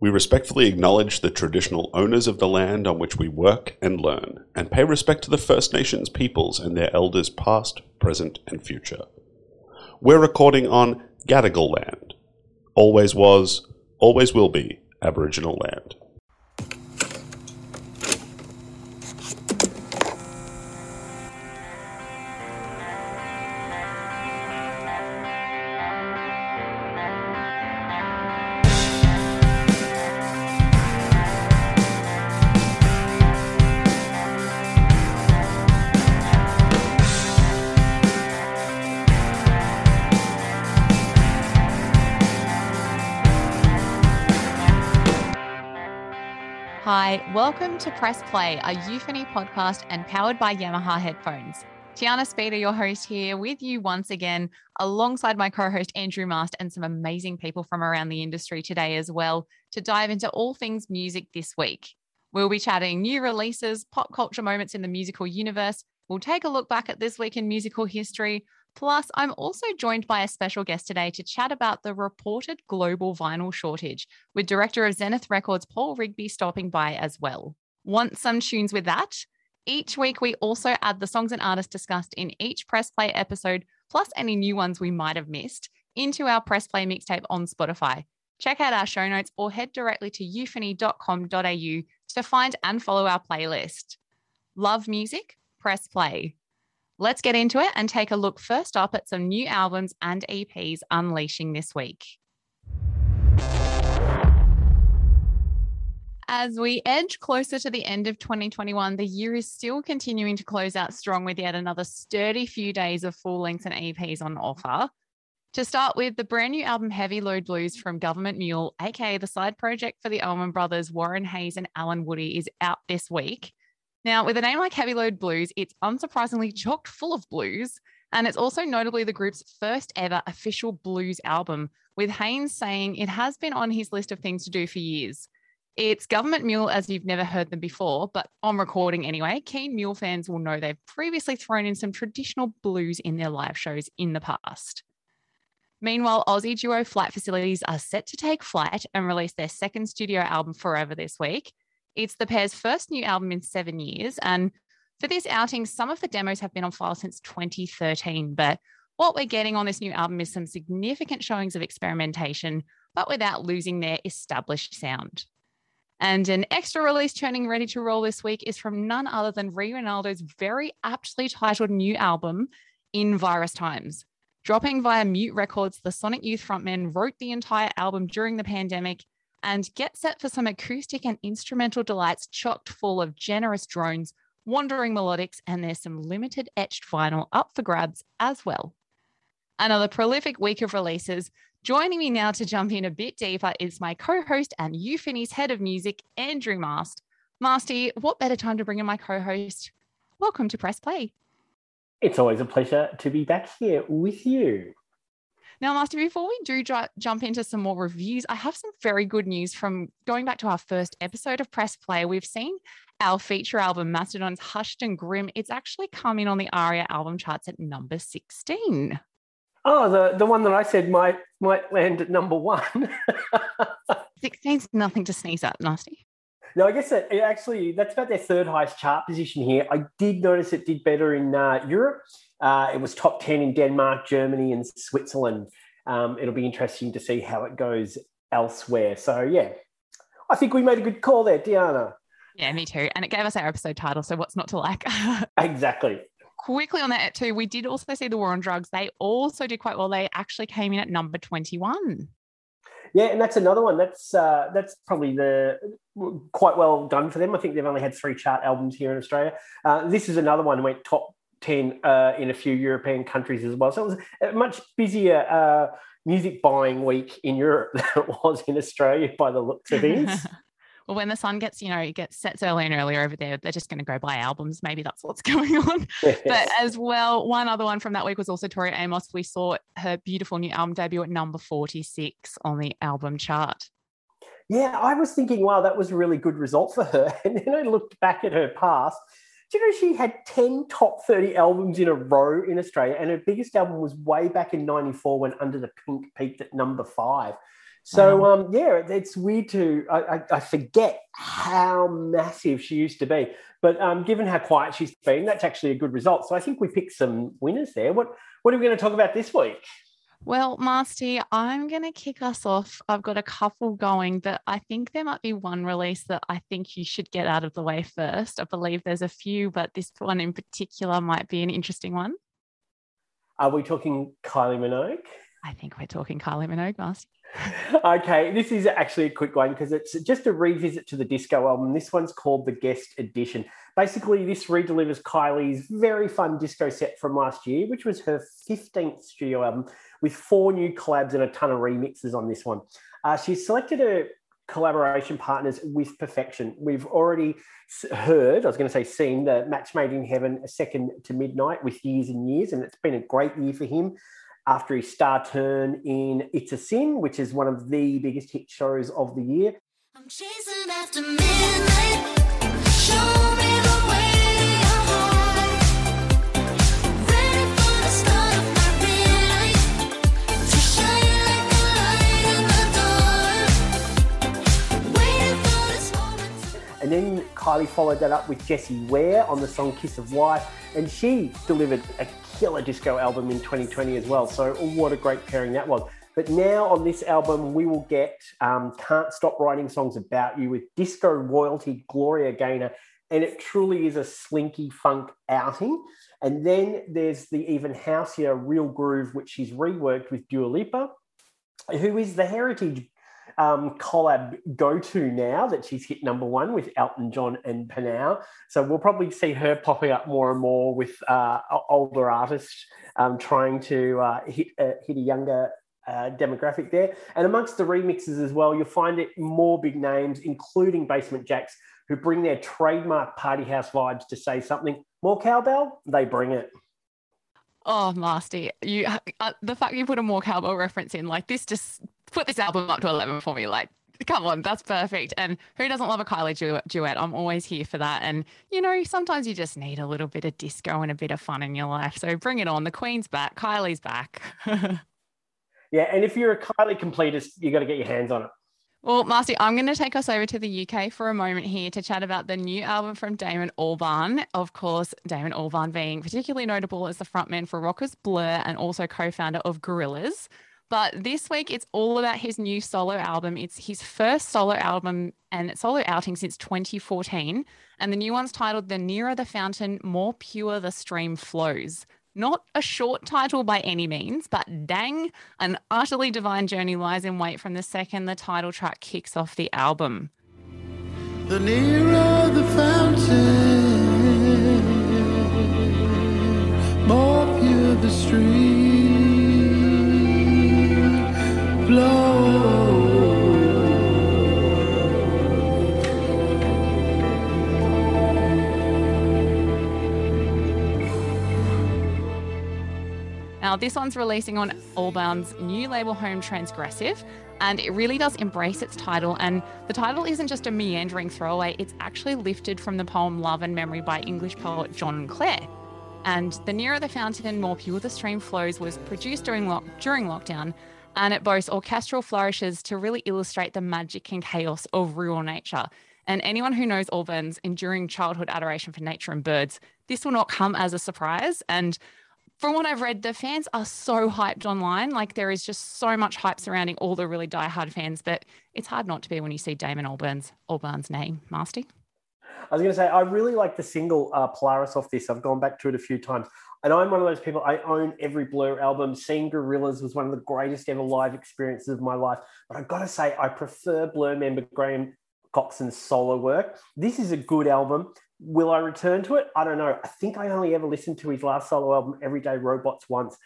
We respectfully acknowledge the traditional owners of the land on which we work and learn, and pay respect to the First Nations peoples and their elders past, present, and future. We're recording on Gadigal land. Always was, always will be Aboriginal land. To Press Play, a Euphony podcast and powered by Yamaha headphones. Tiana Speeder, your host here, with you once again, alongside my co host Andrew Mast and some amazing people from around the industry today as well, to dive into all things music this week. We'll be chatting new releases, pop culture moments in the musical universe. We'll take a look back at this week in musical history, Plus, I'm also joined by a special guest today to chat about the reported global vinyl shortage, with director of Zenith Records Paul Rigby stopping by as well. Want some tunes with that? Each week, we also add the songs and artists discussed in each Press Play episode, plus any new ones we might have missed, into our Press Play mixtape on Spotify. Check out our show notes or head directly to euphony.com.au to find and follow our playlist. Love music? Press play. Let's get into it and take a look first up at some new albums and EPs unleashing this week. As we edge closer to the end of 2021, the year is still continuing to close out strong with yet another sturdy few days of full lengths and EPs on offer. To start with, the brand new album Heavy Load Blues from Government Mule, aka the side project for the Allman Brothers, Warren Haynes and Allen Woody, is out this week. Now, with a name like Heavy Load Blues, it's unsurprisingly chocked full of blues. And it's also notably the group's first ever official blues album, with Hayes saying it has been on his list of things to do for years. It's Government Mule as you've never heard them before, but on recording anyway, keen Mule fans will know they've previously thrown in some traditional blues in their live shows in the past. Meanwhile, Aussie duo Flight Facilities are set to take flight and release their second studio album Forever this week. It's the pair's first new album in seven years. And for this outing, some of the demos have been on file since 2013. But what we're getting on this new album is some significant showings of experimentation, but without losing their established sound. And an extra release turning ready to roll this week is from none other than Lee Ranaldo's very aptly titled new album, In Virus Times. Dropping via Mute Records, the Sonic Youth frontman wrote the entire album during the pandemic and get set for some acoustic and instrumental delights chocked full of generous drones, wandering melodics, and there's some limited etched vinyl up for grabs as well. Another prolific week of releases. Joining me now to jump in a bit deeper is my co host and Euphony's head of music, Andrew Mast. Masty, what better time to bring in my co host? Welcome to Press Play. It's always a pleasure to be back here with you. Now, Master, before we do jump into some more reviews, I have some very good news from going back to our first episode of Press Play. We've seen our feature album, Mastodon's Hushed and Grim. It's actually coming on the ARIA album charts at number 16. Oh, the, the one that I said might might land at number one. 16's nothing to sneeze at, Nasty. No, I guess that it actually that's about their third highest chart position here. I did notice it did better in uh, Europe. Uh, it was top 10 in Denmark, Germany, and Switzerland. Um, it'll be interesting to see how it goes elsewhere. So, yeah, I think we made a good call there, Diana. Yeah, me too. And it gave us our episode title. So, what's not to like? exactly. Quickly on that, too, we did also see the war on drugs. They also did quite well. They actually came in at number 21. Yeah, and that's another one. That's uh, that's probably the quite well done for them. I think they've only had three chart albums here in Australia. Uh, this is another one went top 10 uh, in a few European countries as well. So it was a much busier uh, music buying week in Europe than it was in Australia by the looks of things. well, when the sun gets, you know, it gets sets early and earlier over there, they're just going to go buy albums. Maybe that's what's going on. Yes. But as well, one other one from that week was also Tori Amos. We saw her beautiful new album debut at number 46 on the album chart. Yeah, I was thinking, wow, that was a really good result for her. And then I looked back at her past do you know she had 10 top 30 albums in a row in Australia? And her biggest album was way back in 94 when Under the Pink peaked at number five. So um, yeah, it's weird to I, I, I, forget how massive she used to be. But um, given how quiet she's been, that's actually a good result. So I think we picked some winners there. What what are we going to talk about this week? Well, Masty, I'm going to kick us off. I've got a couple going, but I think there might be one release that I think you should get out of the way first. I believe there's a few, but this one in particular might be an interesting one. Are we talking Kylie Minogue? I think we're talking Kylie Minogue, Masty. Okay, this is actually a quick one because it's just a revisit to the disco album. This one's called the Guest Edition. Basically, this redelivers Kylie's very fun disco set from last year, which was her 15th studio album, with four new collabs and a ton of remixes on this one. Uh, she's selected her collaboration partners with perfection. We've already heard, I was going to say seen, the Match Made in Heaven, a second to midnight with years and years, and it's been a great year for him after his star turn in It's a Sin, which is one of the biggest hit shows of the year. And then Kylie followed that up with Jessie Ware on the song Kiss of Life, and she delivered a killer disco album in 2020 as well. So, what a great pairing that was. But now on this album, we will get um, Can't Stop Writing Songs About You with disco royalty Gloria Gaynor. And it truly is a slinky funk outing. And then there's the even houseier Real Groove, which she's reworked with Dua Lipa, who is the heritage um, collab go to now that she's hit number one with Elton John and PNAU. So we'll probably see her popping up more and more with uh, older artists um, trying to uh, hit, uh, hit a younger uh, demographic there. And amongst the remixes as well, you'll find it more big names, including Basement Jaxx, who bring their trademark party house vibes to say something. More cowbell, they bring it. Oh, Masty, you uh, the fact you put a more cowbell reference in, like this just put this album up to 11 for me. Like, come on, that's perfect. And who doesn't love a Kylie duet? I'm always here for that. And, you know, sometimes you just need a little bit of disco and a bit of fun in your life. So bring it on. The Queen's back, Kylie's back. yeah. And if you're a Kylie completist, you got to get your hands on it. Well, Marcy, I'm going to take us over to the UK for a moment here to chat about the new album from Damon Albarn. Of course, Damon Albarn being particularly notable as the frontman for Rockers Blur and also co founder of Gorillaz. But this week, it's all about his new solo album. It's his first solo album and solo outing since 2014. And the new one's titled The Nearer the Fountain, More Pure the Stream Flows. Not a short title by any means, but dang, an utterly divine journey lies in wait from the second the title track kicks off the album. The nearer the fountain, more pure the stream. Now, this one's releasing on Albarn's new label Home Transgressive, and it really does embrace its title. And the title isn't just a meandering throwaway, it's actually lifted from the poem Love and Memory by English poet John Clare. And The Nearer the Fountain, and More Pure the Stream Flows was produced during, lo- during lockdown and it boasts orchestral flourishes to really illustrate the magic and chaos of rural nature. And anyone who knows Albarn's enduring childhood adoration for nature and birds, this will not come as a surprise. And from what I've read, the fans are so hyped online. Like there is just so much hype surrounding all the really die-hard fans that it's hard not to be when you see Damon Albarn's Albarn's name, Masty. I was going to say, I really like the single uh, Polaris off this. I've gone back to it a few times. And I'm one of those people, I own every Blur album. Seeing Gorillaz was one of the greatest ever live experiences of my life. But I've got to say, I prefer Blur member Graham Coxon's solo work. This is a good album. Will I return to it? I don't know. I think I only ever listened to his last solo album, Everyday Robots, once.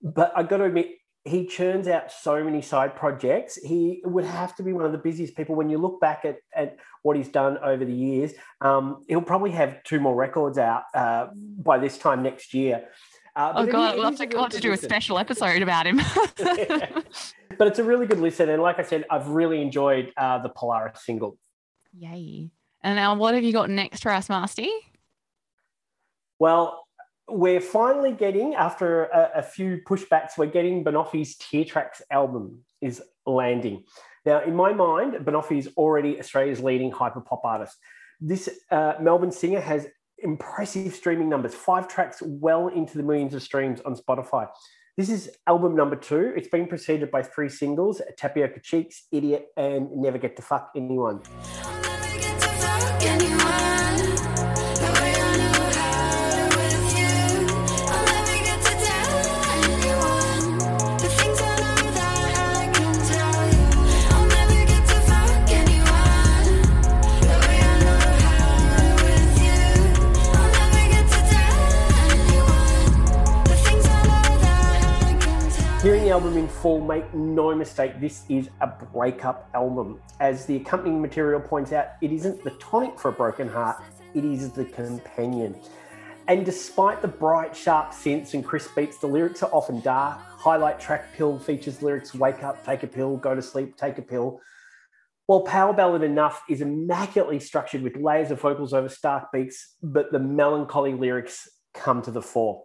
But I've got to admit, he churns out so many side projects. He would have to be one of the busiest people. When you look back at, at what he's done over the years, um, he'll probably have two more records out uh, by this time next year. Uh, oh God, we'll have to, really to do listen. a special episode about him. yeah. But it's a really good listen, and like I said, I've really enjoyed uh, the Polaris single. Yay! And now, what have you got next for us, Masty? Well, we're finally getting, after a, a, few pushbacks, we're getting Banoffee's Tear Tracks album is landing. Now, in my mind, Banoffee is already Australia's leading hyper pop artist. This uh, Melbourne singer has impressive streaming numbers, five tracks well into the millions of streams on Spotify. This is album number two. It's been preceded by three singles Tapioca Cheeks, Idiot, and Never Get to Fuck Anyone. Album in full, make no mistake, this is a breakup album. As the accompanying material points out, it isn't the tonic for a broken heart, it is the companion. And despite the bright, sharp synths and crisp beats, the lyrics are often dark. Highlight track Pill features lyrics Wake up, take a pill, go to sleep, take a pill. While Power Ballad Enough is immaculately structured with layers of vocals over stark beats, but the melancholy lyrics come to the fore.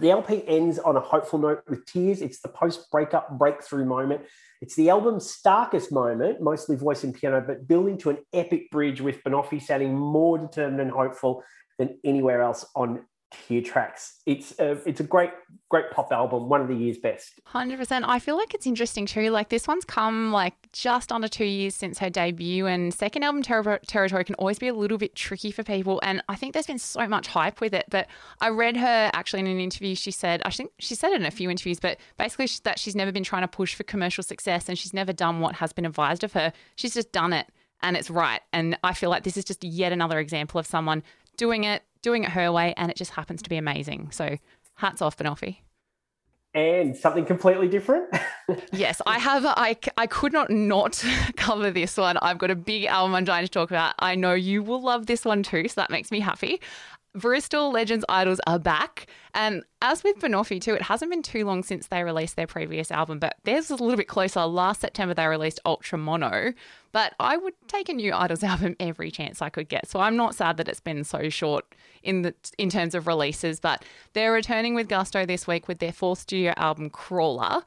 The LP ends on a hopeful note with tears. It's the post breakup breakthrough moment. It's the album's starkest moment, mostly voice and piano, but building to an epic bridge with Banoffee sounding more determined and hopeful than anywhere else on Tear Tracks. It's a, it's a great, great pop album, one of the year's best. 100%. I feel like it's interesting too. Like this one's come like just under two years since her debut, and second album ter- territory can always be a little bit tricky for people. And I think there's been so much hype with it. But I read her actually in an interview. She said, I think she said it in a few interviews, but basically that she's never been trying to push for commercial success and she's never done what has been advised of her. She's just done it and it's right. And I feel like this is just yet another example of someone doing it, doing it her way, and it just happens to be amazing. So hats off, Banoffee. And something completely different. yes, I have. I, I could not not cover this one. I've got a big album I'm trying to talk about. I know you will love this one too, so that makes me happy. Bristol Legends Idles are back. And as with Banoffee too, it hasn't been too long since they released their previous album, but theirs was a little bit closer. Last September they released Ultra Mono. But I would take a new Idles album every chance I could get. So I'm not sad that it's been so short in the in terms of releases, but they're returning with gusto this week with their fourth studio album Crawler.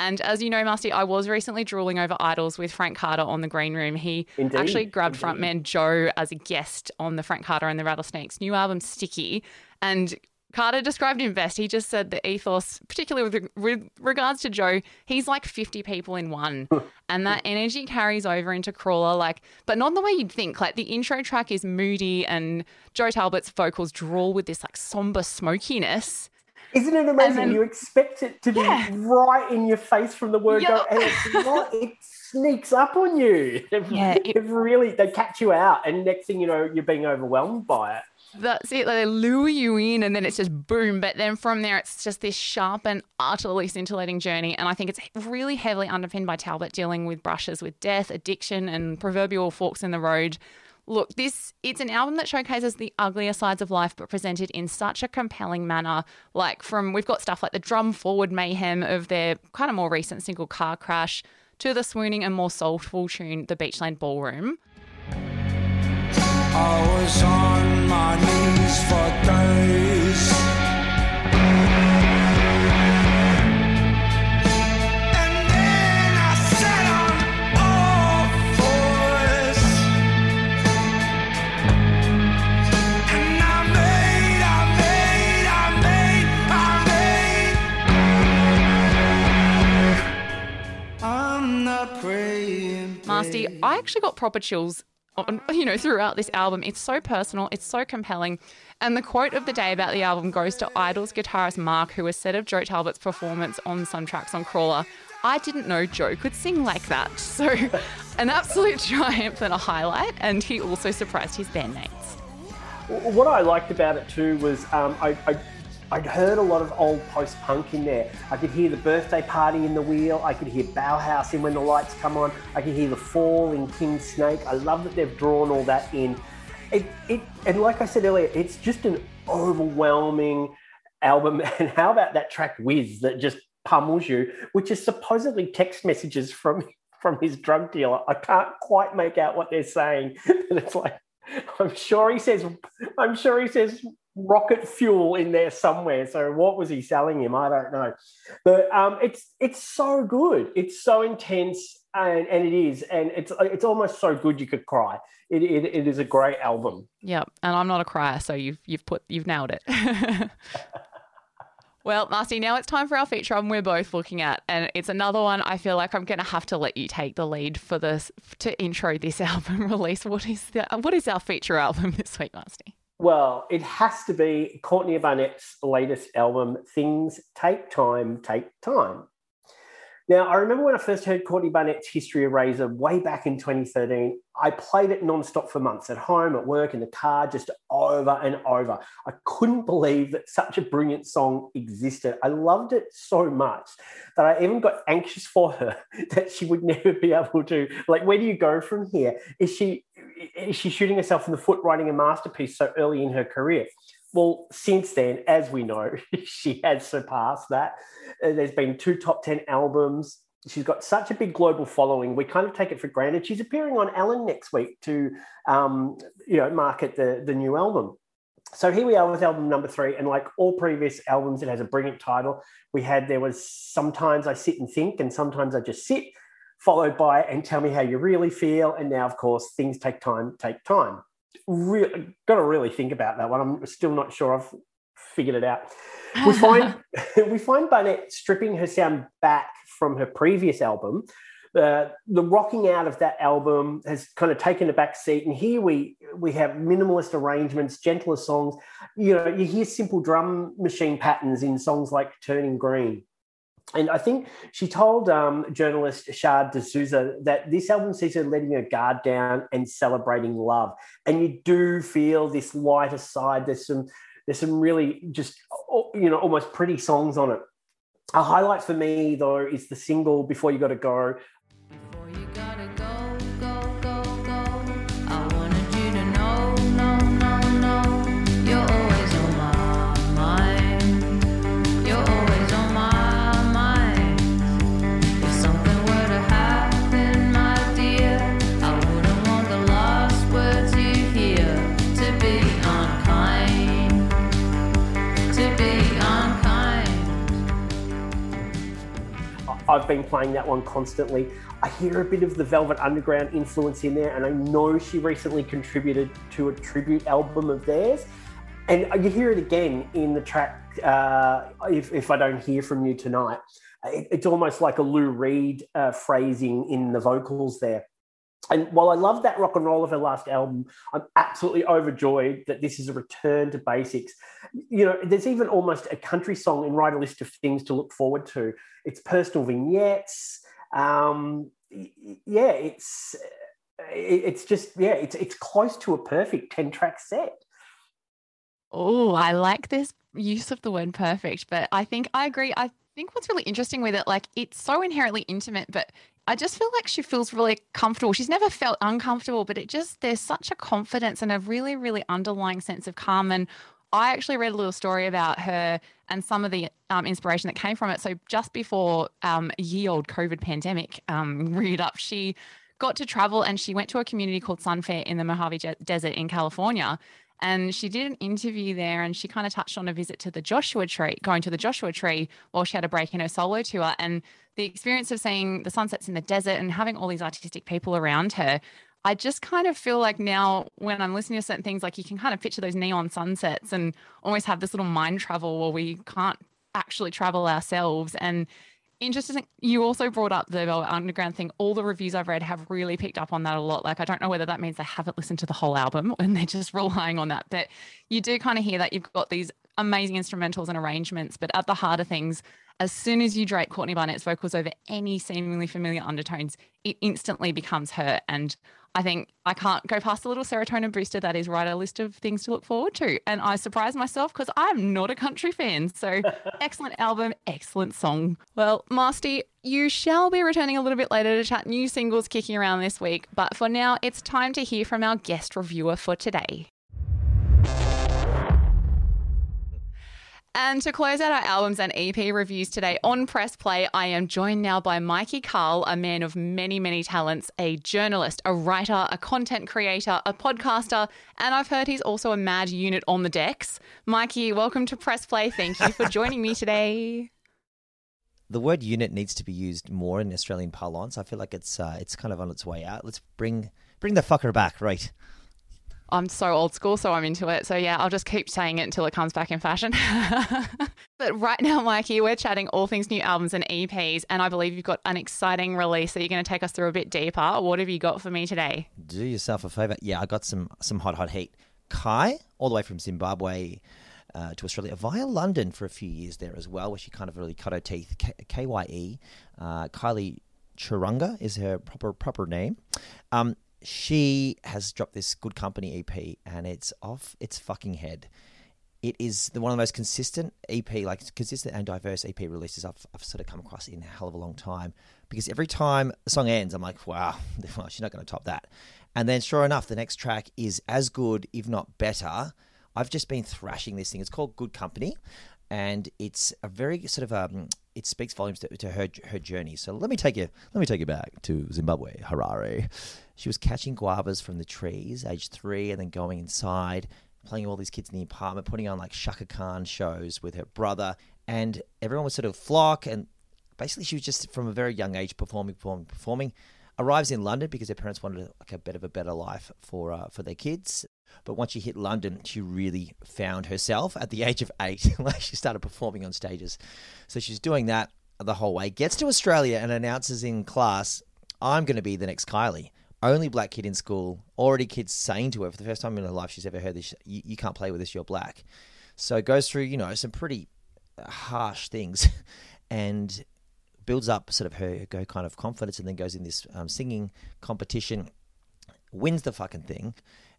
And as you know, Musty, I was recently drooling over Idles with Frank Carter on the Green Room. He Indeed. actually grabbed frontman Joe as a guest on the Frank Carter and the Rattlesnakes new album Sticky. And Carter described him best. He just said the ethos, particularly with, with regards to Joe, he's like 50 people in one. and that energy carries over into Crawler, like, but not the way you'd think. Like, the intro track is moody, and Joe Talbot's vocals drawl with this like somber smokiness. Isn't it amazing? Then, you expect it to be yeah. right in your face from the word go, and it's not. It sneaks up on you. Yeah, it, it really they catch you out, and next thing you know, you're being overwhelmed by it. That's it. Like they lure you in, and then it's just boom. But then from there, it's just this sharp and utterly scintillating journey. And I think it's really heavily underpinned by Talbot dealing with brushes with death, addiction, and proverbial forks in the road Look, this it's an album that showcases the uglier sides of life, but presented in such a compelling manner. Like from we've got stuff like the drum forward mayhem of their kind of more recent single Car Crash to the swooning and more soulful tune The Beachland Ballroom. I was on my knees for days. Masty, I actually got proper chills on, you know, throughout this album. It's so personal, it's so compelling. And the quote of the day about the album goes to Idles' guitarist Mark, who has said of Joe Talbot's performance on some tracks on Crawler, I didn't know Joe could sing like that. So, an absolute triumph and a highlight. And he also surprised his bandmates. What I liked about it too was um, I, I I'd heard a lot of old post punk in there. I could hear the birthday party in the wheel. I could hear Bauhaus in when the lights come on. I could hear the fall in King Snake. I love that they've drawn all that in. It, it, and like I said earlier, it's just an overwhelming album. And how about that track Wizz that just pummels you, which is supposedly text messages from from his drug dealer. I can't quite make out what they're saying, but it's like I'm sure he says I'm sure he says rocket fuel in there somewhere. So what was he selling him? I don't know. But um, it's it's so good. It's so intense. and, and it is, and it's it's almost so good you could cry. It, it, it is a great album. Yep, and I'm not a crier, so you've you've put you've nailed it. well, Marcy, now it's time for our feature album we're both looking at, and it's another one. I feel like I'm going to have to let you take the lead for this to intro this album release. What is the what is our feature album this week, Marcy? Well, it has to be Courtney Barnett's latest album, Things Take Time, Take Time. Now, I remember when I first heard Courtney Barnett's History Eraser way back in 2013, I played it nonstop for months at home, at work, in the car, just over and over. I couldn't believe that such a brilliant song existed. I loved it so much that I even got anxious for her that she would never be able to. Like, where do you go from here? Is she is she shooting herself in the foot writing a masterpiece so early in her career? Well, since then, as we know, she has surpassed that. Uh, there's been two top 10 albums. She's got such a big global following. We kind of take it for granted. She's appearing on Ellen next week to, um, you know, market the, the new album. So here we are with album number three, and like all previous albums, it has a brilliant title. We had there was sometimes I sit and think, and sometimes I just sit, followed by and tell me how you really feel, and now of course things take time, take time really got to really think about that one. I'm still not sure I've figured it out. We find we find Barnett stripping her sound back from her previous album. Uh, the rocking out of that album has kind of taken a back seat, and here we we have minimalist arrangements, gentler songs. You know, you hear simple drum machine patterns in songs like "Turning Green." And I think she told um, journalist Shaad D'Souza that this album sees her letting her guard down and celebrating love. And you do feel this lighter side. There's some there's some really just you know almost pretty songs on it. A highlight for me though is the single "Before You Got to Go." I've been playing that one constantly. I hear a bit of the Velvet Underground influence in there, and I know she recently contributed to a tribute album of theirs. And you hear it again in the track, uh, if, if I Don't Hear From You Tonight. It, it's almost like a Lou Reed uh, phrasing in the vocals there. And while I love that rock and roll of her last album, I'm absolutely overjoyed that this is a return to basics. You know, there's even almost a country song in Write a List of Things to Look Forward to. It's personal vignettes. Um, yeah, it's it's just yeah, it's it's close to a perfect 10 track set. Oh, I like this use of the word perfect, but I think I agree. I think what's really interesting with it, like it's so inherently intimate, but I just feel like she feels really comfortable. She's never felt uncomfortable, but it just, there's such a confidence and a really, really underlying sense of calm. And I actually read a little story about her and some of the um, inspiration that came from it. So just before um, a year old COVID pandemic um, reared up, she got to travel and she went to a community called Sunfair in the Mojave Desert in California. And she did an interview there and she kind of touched on a visit to the Joshua Tree, going to the Joshua Tree while she had a break in her solo tour. And the experience of seeing the sunsets in the desert and having all these artistic people around her, I just kind of feel like now when I'm listening to certain things, like you can kind of picture those neon sunsets and almost have this little mind travel where we can't actually travel ourselves. And interesting, you also brought up the Velvet Underground thing. All the reviews I've read have really picked up on that a lot. Like, I don't know whether that means they haven't listened to the whole album and they're just relying on that, but you do kind of hear that you've got these amazing instrumentals and arrangements, but at the heart of things, as soon as you drape Courtney Barnett's vocals over any seemingly familiar undertones, it instantly becomes her. And I think I can't go past the little serotonin booster that is write a list of things to look forward to. And I surprised myself because I'm not a country fan. So excellent album, excellent song. Well, Masty, you shall be returning a little bit later to chat new singles kicking around this week. But for now, it's time to hear from our guest reviewer for today. And to close out our albums and EP reviews today on Press Play, I am joined now by Mikey Cahill, a man of many, many talents, a journalist, a writer, a content creator, a podcaster, and I've heard he's also a mad unit on the decks. Mikey, welcome to Press Play. Thank you for joining me today. the word unit needs to be used more in Australian parlance. I feel like it's uh, it's kind of on its way out. Let's bring bring the fucker back, right? I'm so old school, so I'm into it. So yeah, I'll just keep saying it until it comes back in fashion. but right now, Mikey, we're chatting all things new albums and EPs, and I believe you've got an exciting release that you're going to take us through a bit deeper. What have you got for me today? Do yourself a favor. Yeah, I got some some hot hot heat. Kye, all the way from Zimbabwe. Uh, to Australia via London for a few years there as well, where she kind of really cut her teeth. K Y E, uh, Kylie Churunga is her proper proper name. Um, she has dropped this Good Company EP, and it's off its fucking head. It is the one of the most consistent EP, like consistent and diverse EP releases I've, I've sort of come across in a hell of a long time. Because every time the song ends, I'm like, wow, well, she's not going to top that. And then, sure enough, the next track is as good, if not better. I've just been thrashing this thing. It's called Good Company, and it's a very sort of um, it speaks volumes to, to, her her journey. So let me take you let me take you back to Zimbabwe, Harare. She was catching guavas from the trees, age three, and then going inside, playing all these kids in the apartment, putting on like Chaka Khan shows with her brother, and everyone was sort of flock. And basically, she was just from a very young age performing, performing, performing. Arrives in London because her parents wanted like a bit of a better life for uh, for their kids. But once she hit London, she really found herself at the age of eight. like she started performing on stages. So she's doing that the whole way. Gets to Australia and announces in class, I'm going to be the next Kylie only black kid in school, already kids saying to her for the first time in her life she's ever heard this, you, you can't play with this, you're black. So it goes through, you know, some pretty harsh things and builds up sort of her, her kind of confidence and then goes in this um, singing competition, wins the fucking thing.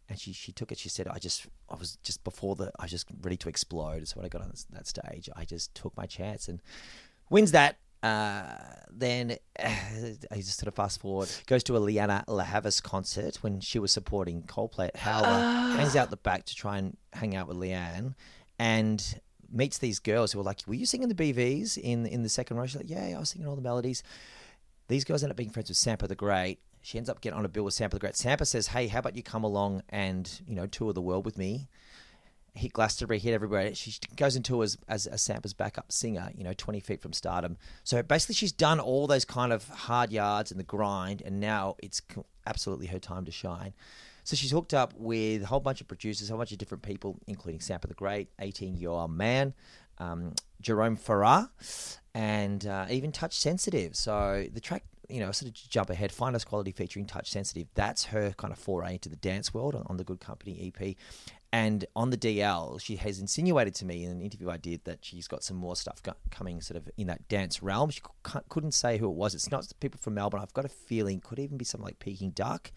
And she, she took it. She said, "I just I was just before the I was just ready to explode." So when I got on that stage, I just took my chance and wins that uh, then uh, I just sort of fast forward, goes to a Lianne La Havas concert when she was supporting Coldplay at Howler, uh. hangs out the back to try and hang out with Lianne, and meets these girls who are like, "Were you singing the BVs in in the second row?" She's like, "Yeah, yeah I was singing all the melodies." These girls end up being friends with Sampa the Great. She ends up getting on a bill with Sampa the Great. Sampa says, "Hey, how about you come along and you know tour the world with me?" Hit Glastonbury, hit everywhere. She goes into as as a Sampa's backup singer, you know, twenty feet from stardom. So basically, she's done all those kind of hard yards and the grind, and now it's absolutely her time to shine. So she's hooked up with a whole bunch of producers, a whole bunch of different people, including Sampa the Great, 18 Year Old Man, um, Jerome Farah, and uh, even Touch Sensitive. So the track you know, sort of jump ahead, Finest Quality featuring Touch Sensitive. That's her kind of foray into the dance world on, on the Good Company EP. And on the DL, she has insinuated to me in an interview I did that she's got some more stuff go- coming sort of in that dance realm. She c- couldn't say who it was. It's not people from Melbourne. I've got a feeling could even be something like Peking Duck,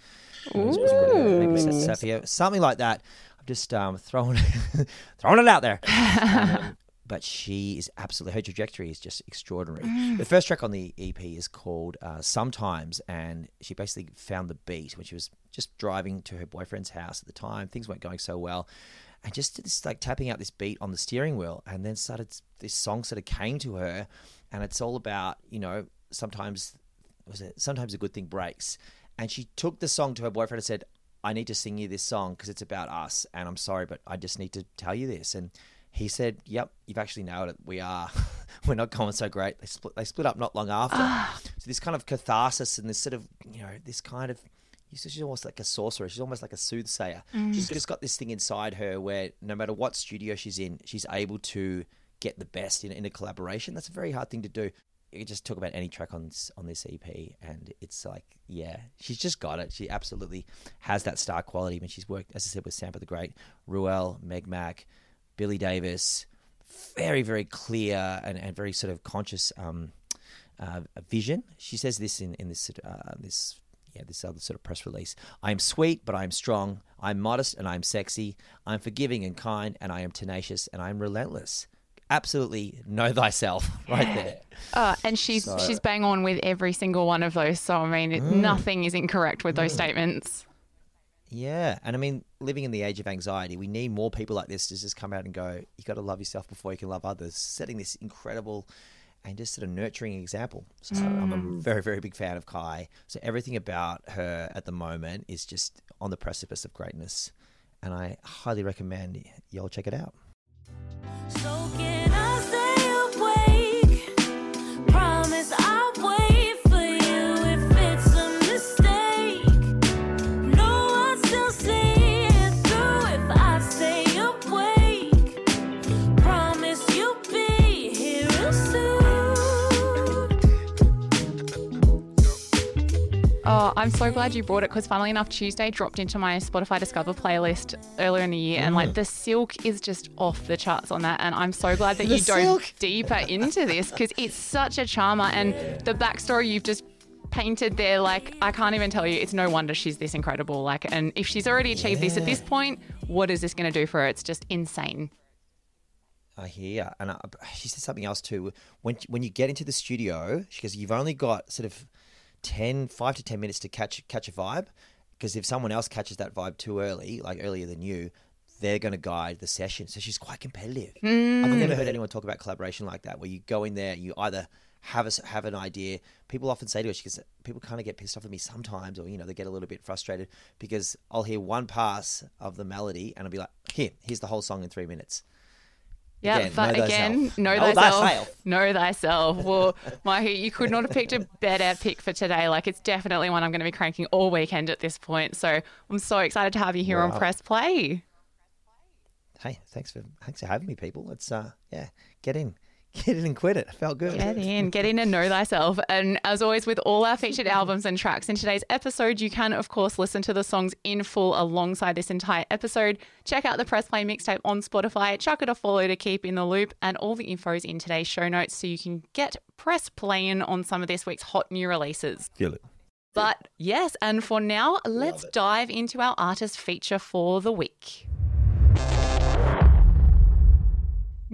maybe Sapphire, something like that. I'm just um, throwing throwing it out there. um, but she is absolutely her trajectory is just extraordinary. Mm. The first track on the EP is called uh, "Sometimes," and she basically found the beat when she was just driving to her boyfriend's house at the time. Things weren't going so well, and just this like tapping out this beat on the steering wheel, and then started this song sort of came to her, and it's all about you know sometimes was it sometimes a good thing breaks, and she took the song to her boyfriend and said. I need to sing you this song because it's about us, and I'm sorry, but I just need to tell you this. And he said, "Yep, you've actually nailed it. We are, we're not going so great." They split. They split up not long after. Ah. so this kind of catharsis and this sort of, you know, this kind of. She's almost like a sorcerer. She's almost like a soothsayer. Mm. She's just got this thing inside her where no matter what studio she's in, she's able to get the best in, in a collaboration. That's a very hard thing to do. You can just talk about any track on this, on this EP, and it's like, yeah, she's just got it. She absolutely has that star quality. When she's worked, as I said, with Sampa the Great, Ruel, Meg Mac, Billy Davis, very, very clear and, and very sort of conscious um, uh, vision. She says this in, in this, uh, this yeah, this other sort of press release. I am sweet, but I am strong. I'm modest and I'm sexy. I'm forgiving and kind, and I am tenacious and I'm relentless. Absolutely know thyself, right there. Uh, and she's so, she's bang on with every single one of those. So I mean, mm, nothing is incorrect with those mm. statements. Yeah, and I mean, living in the age of anxiety, we need more people like this to just come out and go, "You got to love yourself before you can love others." Setting this incredible and just sort of nurturing example. So mm. I'm a mm. very, very big fan of Kye. So everything about her at the moment is just on the precipice of greatness, and I highly recommend y'all check it out. So Oh, I'm so glad you brought it because, funnily enough, Tuesday dropped into my Spotify Discover playlist earlier in the year, and like mm. the silk is just off the charts on that. And I'm so glad that you dove silk. deeper into this because it's such a charmer, and the backstory you've just painted there, like I can't even tell you. It's no wonder she's this incredible. Like, and if she's already achieved this at this point, what is this going to do for her? It's just insane. I hear, and I, she said something else too. When when you get into the studio, she goes, "You've only got sort of 10, 5 to ten minutes to catch catch a vibe, because if someone else catches that vibe too early, like earlier than you, they're going to guide the session." So she's quite competitive. I've hmm. never heard anyone talk about collaboration like that, where you go in there, and you either have a have an idea. People often say to her, she goes, "People kind of get pissed off at me sometimes, or you know, they get a little bit frustrated because I'll hear one pass of the melody, and I'll be like, here, here's the whole song in three minutes." Yeah, Again, but know again, thyself. know Know thyself. thyself. Know thyself. Well, Mahi, you could not have picked a better pick for today. Like, it's definitely one I'm going to be cranking all weekend at this point. So I'm so excited to have you here on Press Play. Hey, thanks for thanks for having me, people. It's uh, yeah, get in, get in and quit it. It felt good. Get in, get in and know thyself. And as always, with all our featured albums and tracks in today's episode, you can, of course, listen to the songs in full alongside this entire episode. Check out the Press Play mixtape on Spotify, chuck it a follow to keep in the loop, and all the info is in today's show notes so you can get press playing on some of this week's hot new releases. Feel it. But yes, and for now, let's dive into our artist feature for the week.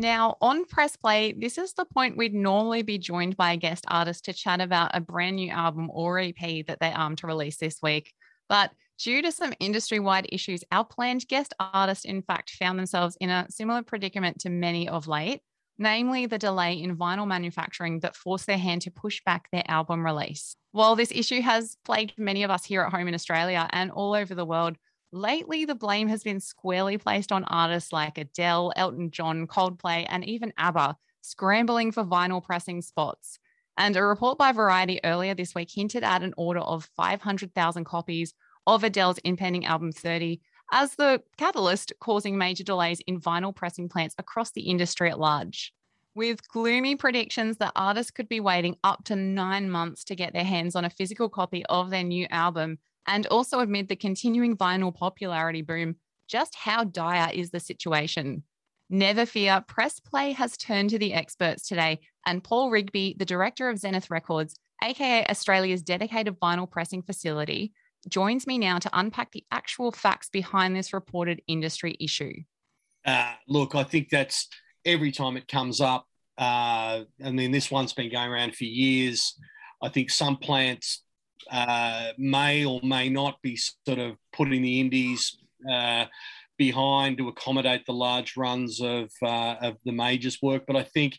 Now, on Press Play, this is the point we'd normally be joined by a guest artist to chat about a brand new album or EP that they arm to release this week. But due to some industry wide issues, our planned guest artist, in fact, found themselves in a similar predicament to many of late, namely the delay in vinyl manufacturing that forced their hand to push back their album release. While this issue has plagued many of us here at home in Australia and all over the world, lately the blame has been squarely placed on artists like Adele, Elton John, Coldplay, and even ABBA, scrambling for vinyl pressing spots. And a report by Variety earlier this week hinted at an order of 500,000 copies of Adele's impending album 30 as the catalyst causing major delays in vinyl pressing plants across the industry at large. With gloomy predictions that artists could be waiting up to nine months to get their hands on a physical copy of their new album, and also amid the continuing vinyl popularity boom, just how dire is the situation? Never fear, Press Play has turned to the experts today, and Paul Rigby, the director of Zenith Records, aka Australia's dedicated vinyl pressing facility, joins me now to unpack the actual facts behind this reported industry issue. Uh, look, I think that's every time it comes up. Uh, I mean, this one's been going around for years. I think some plants uh, may or may not be sort of putting the indies uh, behind to accommodate the large runs of uh, of the majors work. But I think,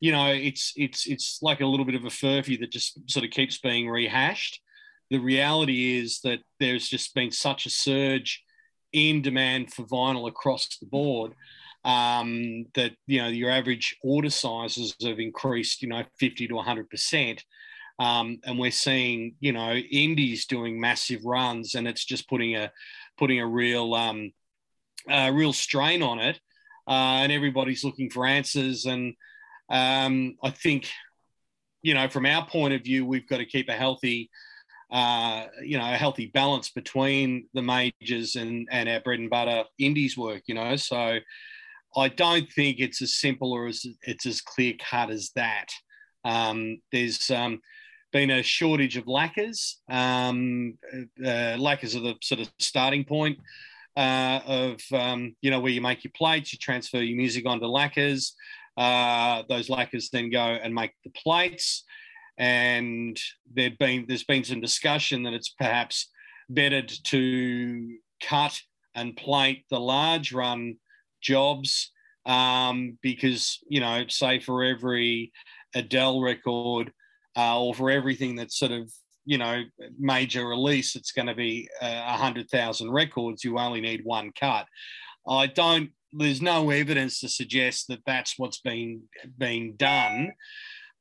you know, it's it's it's like a little bit of a furphy that just sort of keeps being rehashed. The reality is that there's just been such a surge in demand for vinyl across the board um, that you know your average order sizes have increased, you know, 50 to 100 percent. Um, and we're seeing, you know, indies doing massive runs, and it's just putting a putting a real um, a real strain on it. Uh, and everybody's looking for answers. And um, I think, you know, from our point of view, we've got to keep a healthy, uh, you know, a healthy balance between the majors and and our bread and butter indies work. You know, so I don't think it's as simple or as it's as clear cut as that. Um, there's um, been a shortage of lacquers. Um, uh, are the sort of starting point uh, of um, you know where you make your plates, you transfer your music onto lacquers. Uh, those lacquers then go and make the plates. And there'd been there's been some discussion that it's perhaps better to cut and plate the large run jobs um, because you know say for every Adele record uh, or for everything that's sort of you know major release it's going to be uh, a hundred thousand records you only need one cut. I don't there's no evidence to suggest that that's what's being being done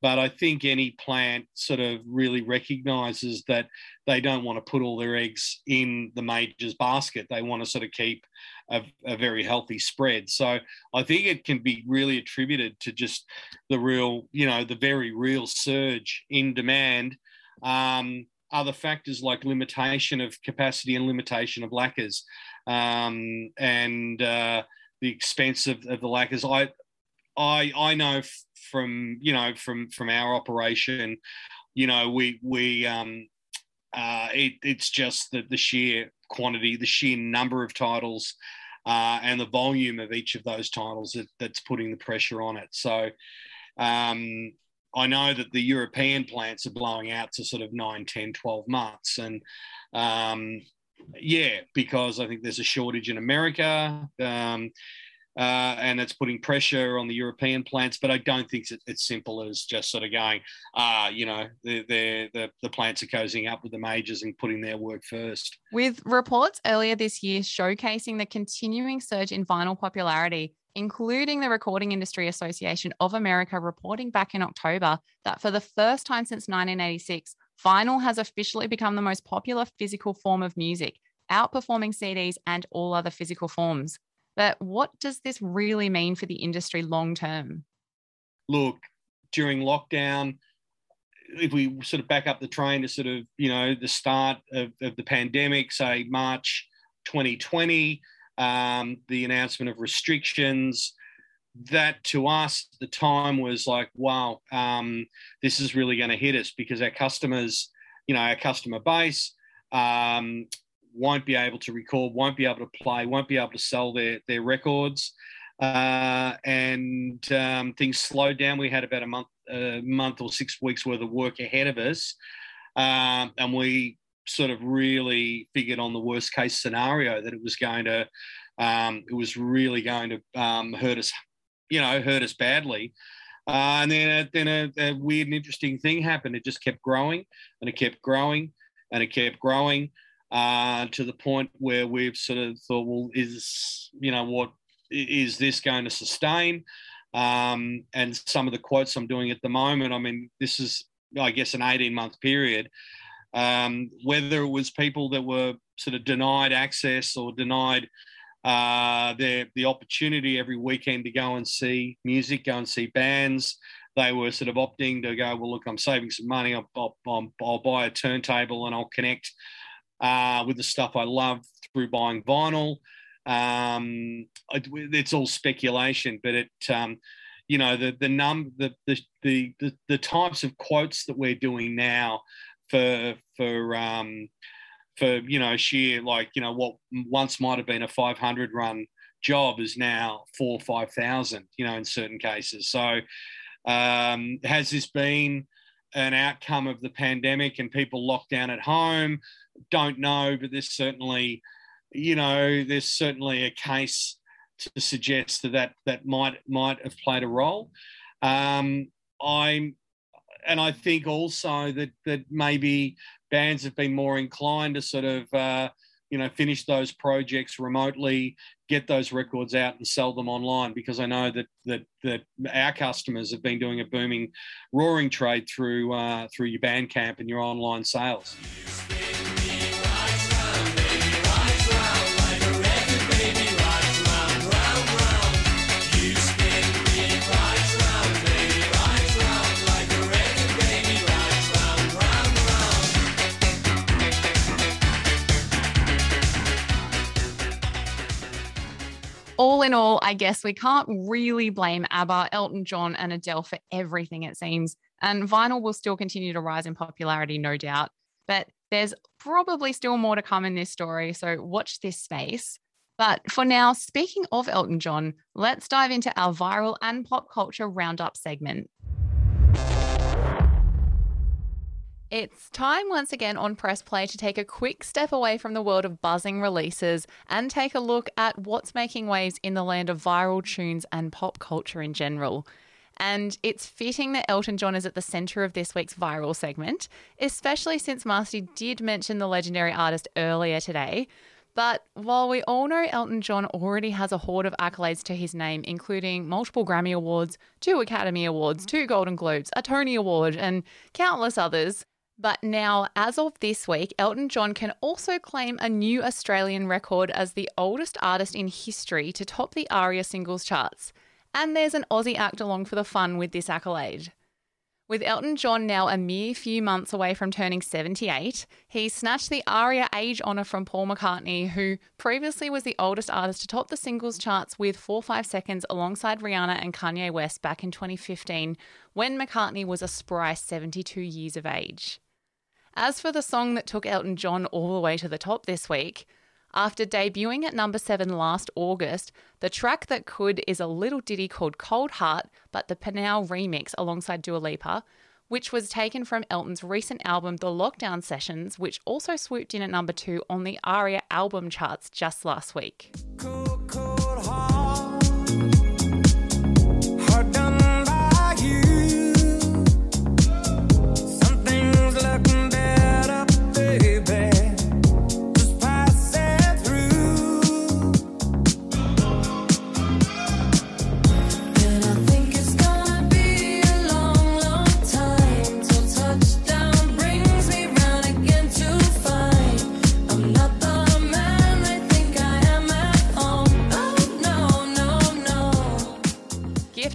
but i think any plant sort of really recognizes that they don't want to put all their eggs in the majors basket. They want to sort of keep a, a very healthy spread so i think it can be really attributed to just the real you know the very real surge in demand um, other factors like limitation of capacity and limitation of lacquers um, and uh, the expense of, of the lacquers. I, I, I know from you know from from our operation, you know we we um, uh, it, it's just the, the sheer quantity, the sheer number of titles, uh, and the volume of each of those titles that, that's putting the pressure on it. So um, I know that the European plants are blowing out to sort of 9, 10, 12 months. And um, yeah, because I think there's a shortage in America. Um, uh, and it's putting pressure on the European plants. But I don't think it's as simple as just sort of going, ah, uh, you know, the, the, the plants are cozying up with the majors and putting their work first. With reports earlier this year showcasing the continuing surge in vinyl popularity, including the Recording Industry Association of America reporting back in October that for the first time since 1986, vinyl has officially become the most popular physical form of music, outperforming CDs and all other physical forms. But what does this really mean for the industry long term? Look, during lockdown, if we sort of back up the train to sort of, you know, the start of, of the pandemic, say March 2020, um, the announcement of restrictions, that to us at the time was like, wow, um, this is really going to hit us because our customers, you know, our customer base, um, won't be able to record, won't be able to play, won't be able to sell their their records, uh, and um, things slowed down. We had about a month, a month or six weeks worth of work ahead of us, um, and we sort of really figured on the worst case scenario that it was going to, um, it was really going to um, hurt us, you know, hurt us badly. Uh, and then, then a, a weird and interesting thing happened. It just kept growing, and it kept growing, and it kept growing uh, to the point where we've sort of thought, well, is you know what is this going to sustain? Um, and some of the quotes I'm doing at the moment, I mean, this is I guess an 18 month period. Um, whether it was people that were sort of denied access or denied uh, their the opportunity every weekend to go and see music, go and see bands. They were sort of opting to go, well, look, I'm saving some money. I'll, I'll, I'll buy a turntable and I'll connect uh, with the stuff I love through buying vinyl. Um, it, it's all speculation, but it, um, you know, the the num the, the the the the types of quotes that we're doing now for for um, for you know sheer like you know what once might have been a 500 run job is now four five thousand. You know, in certain cases. So um, has this been an outcome of the pandemic and people locked down at home? don't know, but there's certainly, you know, there's certainly a case to suggest that that, that might might have played a role. Um, I'm, and I think also that that maybe bands have been more inclined to sort of. Uh, you know, finish those projects remotely, get those records out and sell them online because I know that that that our customers have been doing a booming, roaring trade through uh, through your Bandcamp and your online sales. All in all, I guess we can't really blame ABBA, Elton John, and Adele for everything, it seems. And vinyl will still continue to rise in popularity, no doubt. But there's probably still more to come in this story. So watch this space. But for now, speaking of Elton John, let's dive into our viral and pop culture roundup segment. It's time once again on Press Play to take a quick step away from the world of buzzing releases and take a look at what's making waves in the land of viral tunes and pop culture in general. And it's fitting that Elton John is at the centre of this week's viral segment, especially since Marcy did mention the legendary artist earlier today. But while we all know Elton John already has a hoard of accolades to his name, including multiple Grammy Awards, two Academy Awards, two Golden Globes, a Tony Award, and countless others, but now, as of this week, Elton John can also claim a new Australian record as the oldest artist in history to top the ARIA singles charts. And there's an Aussie act along for the fun with this accolade. With Elton John now a mere few months away from turning 78, he snatched the ARIA age honour from Paul McCartney, who previously was the oldest artist to top the singles charts with 4 5 seconds alongside Rihanna and Kanye West back in 2015, when McCartney was a spry 72 years of age. As for the song that took Elton John all the way to the top this week, after debuting at number 7 last August, the track that could is a little ditty called Cold Heart, but the PNAU remix alongside Dua Lipa, which was taken from Elton's recent album The Lockdown Sessions, which also swooped in at number 2 on the ARIA album charts just last week. Cold,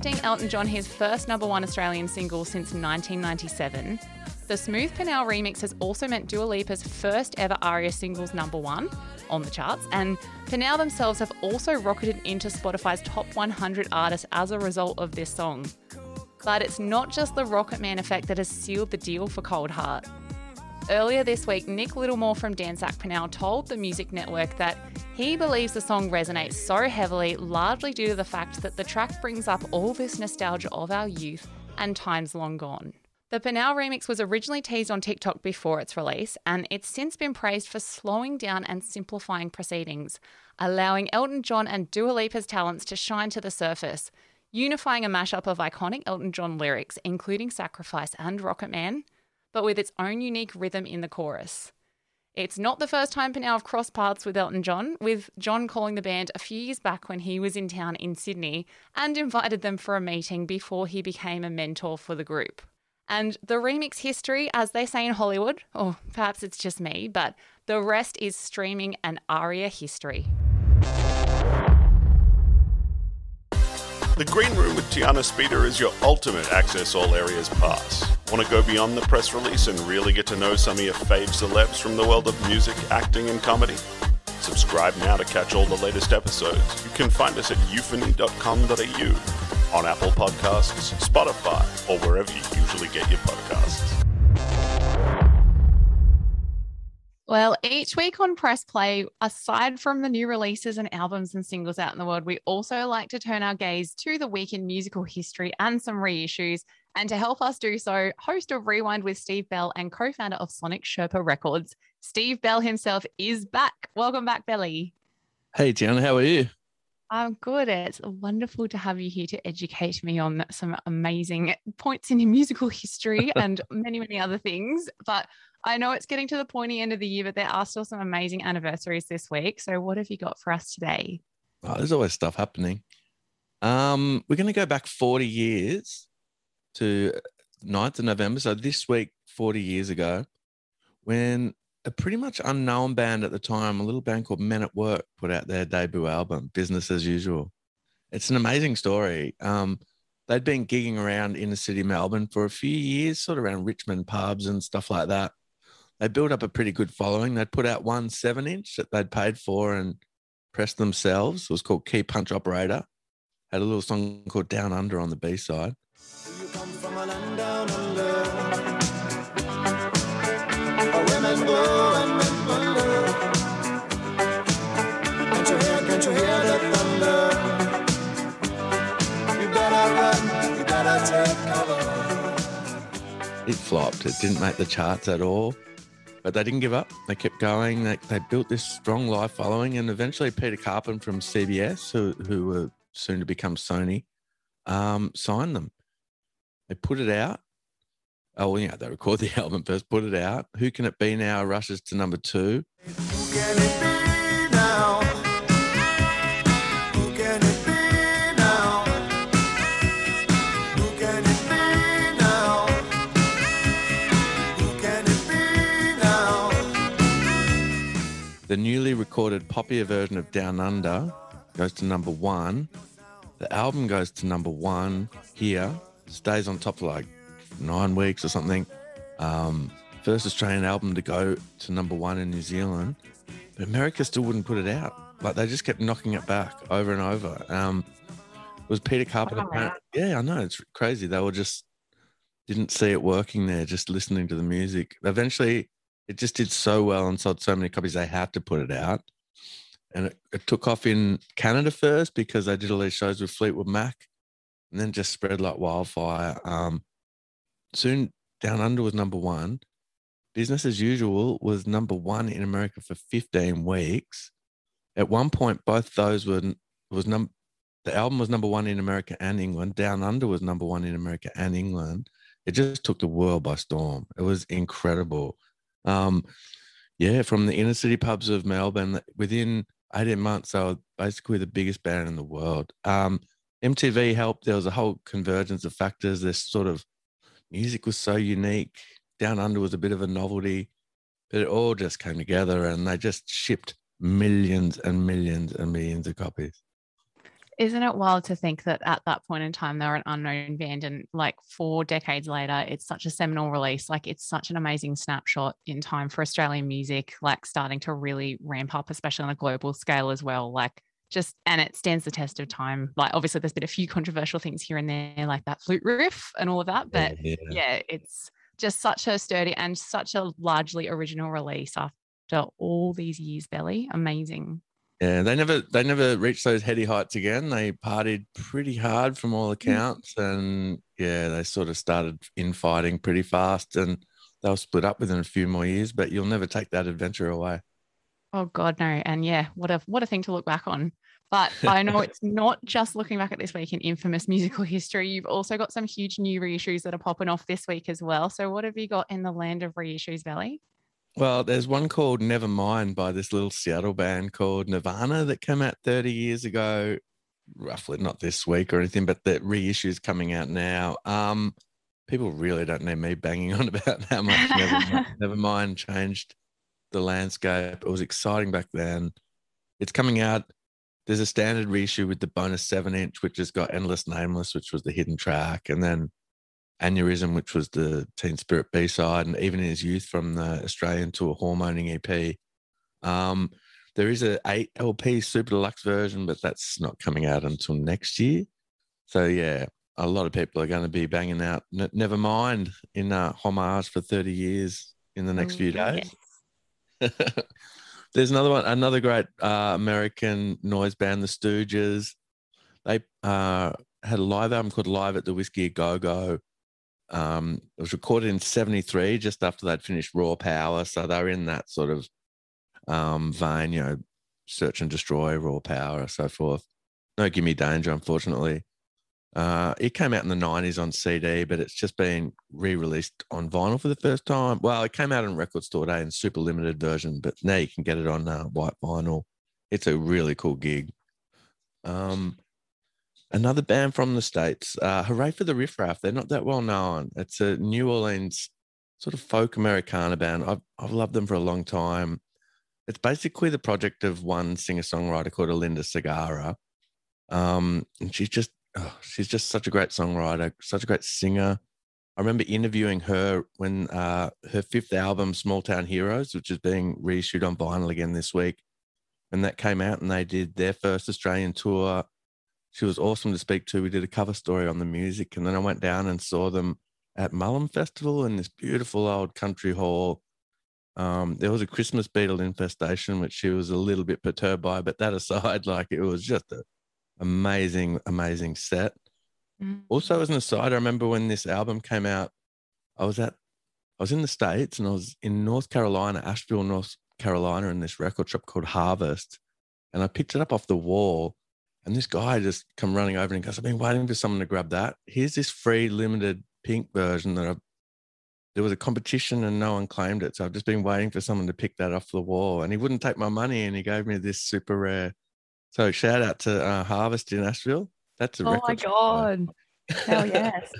Gifting Elton John his first number one Australian single since 1997, the Smooth PNAU remix has also meant Dua Lipa's first ever ARIA singles number one on the charts, and PNAU themselves have also rocketed into Spotify's top 100 artists as a result of this song. But it's not just the Rocket Man effect that has sealed the deal for Cold Heart. Earlier this week, Nick Littlemore from Dansack PNAU told the Music Network that he believes the song resonates so heavily, largely due to the fact that the track brings up all this nostalgia of our youth and times long gone. The PNAU remix was originally teased on TikTok before its release, and it's since been praised for slowing down and simplifying proceedings, allowing Elton John and Dua Lipa's talents to shine to the surface, unifying a mashup of iconic Elton John lyrics, including Sacrifice and Rocket Man, but with its own unique rhythm in the chorus. It's not the first time PNAU have crossed paths with Elton John, with John calling the band a few years back when he was in town in Sydney and invited them for a meeting before he became a mentor for the group. And the remix history, as they say in Hollywood, or perhaps it's just me, but the rest is streaming and ARIA history. The Green Room with Tiana Speter is your ultimate access all areas pass. Want to go beyond the press release and really get to know some of your fave celebs from the world of music, acting, and comedy? Subscribe now to catch all the latest episodes. You can find us at euphony.com.au, on Apple Podcasts, Spotify, or wherever you usually get your podcasts. Well, each week on Press Play, aside from the new releases and albums and singles out in the world, we also like to turn our gaze to the week in musical history and some reissues. And to help us do so, host of Rewind with Steve Bell and co founder of Sonic Sherpa Records, Steve Bell himself is back. Welcome back, Belly. Hey, Gianna, how are you? I'm good. It's wonderful to have you here to educate me on some amazing points in your musical history and many, many other things. But I know it's getting to the pointy end of the year, but there are still some amazing anniversaries this week. So, what have you got for us today? Oh, there's always stuff happening. Um, we're going to go back 40 years to 9th of November. So this week, 40 years ago, when a pretty much unknown band at the time, a little band called Men at Work, put out their debut album, Business as Usual. It's an amazing story. Um, they'd been gigging around inner city Melbourne for a few years, sort of around Richmond pubs and stuff like that. They built up a pretty good following. They'd put out one seven inch that they'd paid for and pressed themselves. It was called Key Punch Operator. Had a little song called Down Under on the B side. It flopped. It didn't make the charts at all. But they didn't give up. They kept going. They, they built this strong live following, and eventually Peter Karpin from CBS, who who were soon to become Sony, um, signed them. They put it out. Oh, well, yeah, they record the album first, put it out. Who can it be now? Rushes to number two. The newly recorded poppier version of Down Under goes to number one. The album goes to number one here, stays on top for like nine weeks or something. Um, first Australian album to go to number one in New Zealand, but America still wouldn't put it out. Like they just kept knocking it back over and over. Um, it was Peter Carpenter. Wow. Yeah, I know it's crazy. They were just didn't see it working there, just listening to the music. Eventually, it just did so well and sold so many copies they had to put it out. And it, it took off in Canada first because they did all these shows with Fleetwood Mac, and then just spread like wildfire. Um, soon Down Under was number one. Business as Usual was number one in America for 15 weeks. At one point, both those were was num the album was number one in America and England. Down Under was number one in America and England. It just took the world by storm. It was incredible. Um, yeah, from the inner city pubs of Melbourne, within 18 months, they were basically the biggest band in the world. Um, MTV helped. There was a whole convergence of factors. This sort of music was so unique. Down Under was a bit of a novelty, but it all just came together and they just shipped millions and millions and millions of copies. Isn't it wild to think that at that point in time they were an unknown band and like four decades later it's such a seminal release. Like it's such an amazing snapshot in time for Australian music, like starting to really ramp up, especially on a global scale as well. Like just and it stands the test of time. Like obviously there's been a few controversial things here and there, like that flute riff and all of that. But yeah. yeah, it's just such a sturdy and such a largely original release after all these years, Belly. Amazing. Yeah, they never they never reached those heady heights again. They partied pretty hard from all hmm. accounts, and yeah, they sort of started infighting pretty fast, and they'll split up within a few more years. But you'll never take that adventure away. Oh God, no. And yeah, what a what a thing to look back on. But I know it's not just looking back at this week in infamous musical history. You've also got some huge new reissues that are popping off this week as well. So what have you got in the land of reissues, Belly? Well, there's one called Nevermind by this little Seattle band called Nirvana that came out 30 years ago, roughly not this week or anything, but the reissue is coming out now. Um, people really don't need me banging on about how much Nevermind, Nevermind changed the landscape. It was exciting back then. It's coming out. There's a standard reissue with the bonus seven inch, which has got Endless Nameless, which was the hidden track, and then Aneurysm, which was the Teen Spirit B side, and even in his youth from the Australian to a Hormoaning EP. Um, there is a 8 LP super deluxe version, but that's not coming out until next year. So, yeah, a lot of people are going to be banging out N- Never Mind in uh, homage for 30 years in the next Oh, few days. There's another one, another great uh, American noise band, the Stooges. They uh, had a live album called Live at the Whiskey a Go Go. Um, it was recorded in '73, just after they'd finished Raw Power, so they were in that sort of um, vein, you know, Search and Destroy, Raw Power, and so forth. No Gimme Danger, unfortunately. Uh, it came out in the 90s on CD, but it's just been re released on vinyl for the first time. Well, it came out in Record Store Day in super limited version, but now you can get it on uh, white vinyl. It's a really cool gig. Um, another band from the States, uh, Hooray for the Riff Raff. They're not that well known. It's a New Orleans sort of folk Americana band. I've, I've loved them for a long time. It's basically the project of one singer songwriter called Alynda Segarra. Um, and she's just oh, she's just such a great songwriter, such a great singer. I remember interviewing her when uh, her fifth album, Small Town Heroes, which is being reissued on vinyl again this week, and that came out and they did their first Australian tour. She was awesome to speak to. We did a cover story on the music, and then I went down and saw them at Mullum Festival in this beautiful old country hall. Um, there was a Christmas beetle infestation, which she was a little bit perturbed by, but that aside, like it was just an amazing, amazing set. Mm. Also, as an aside, I remember when this album came out, I was at, I was in the States and I was in North Carolina, Asheville, North Carolina, in this record shop called Harvest. And I picked it up off the wall. And this guy just come running over and goes, I've been waiting for someone to grab that. Here's this free limited pink version that I've, there was a competition and no one claimed it. So I've just been waiting for someone to pick that off the wall. And he wouldn't take my money and he gave me this super rare. So shout out to uh, Harvest in Asheville. That's a Oh my. God. Hell yes.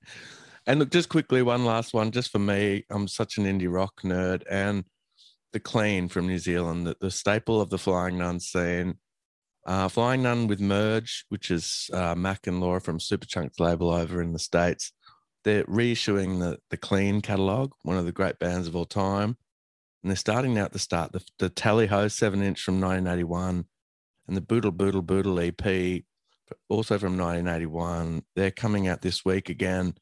and look, just quickly, one last one, just for me. I'm such an indie rock nerd, and the Clean from New Zealand, the, the staple of the Flying Nun scene. Uh, Flying Nun with Merge, which is uh, Mac and Laura from Superchunk's label over in the States. they're reissuing the the Clean catalog, one of the great bands of all time, and they're starting now at the start the the Tally Ho seven inch from 1981, and the Boodle Boodle Boodle EP, also from 1981. They're coming out this week again.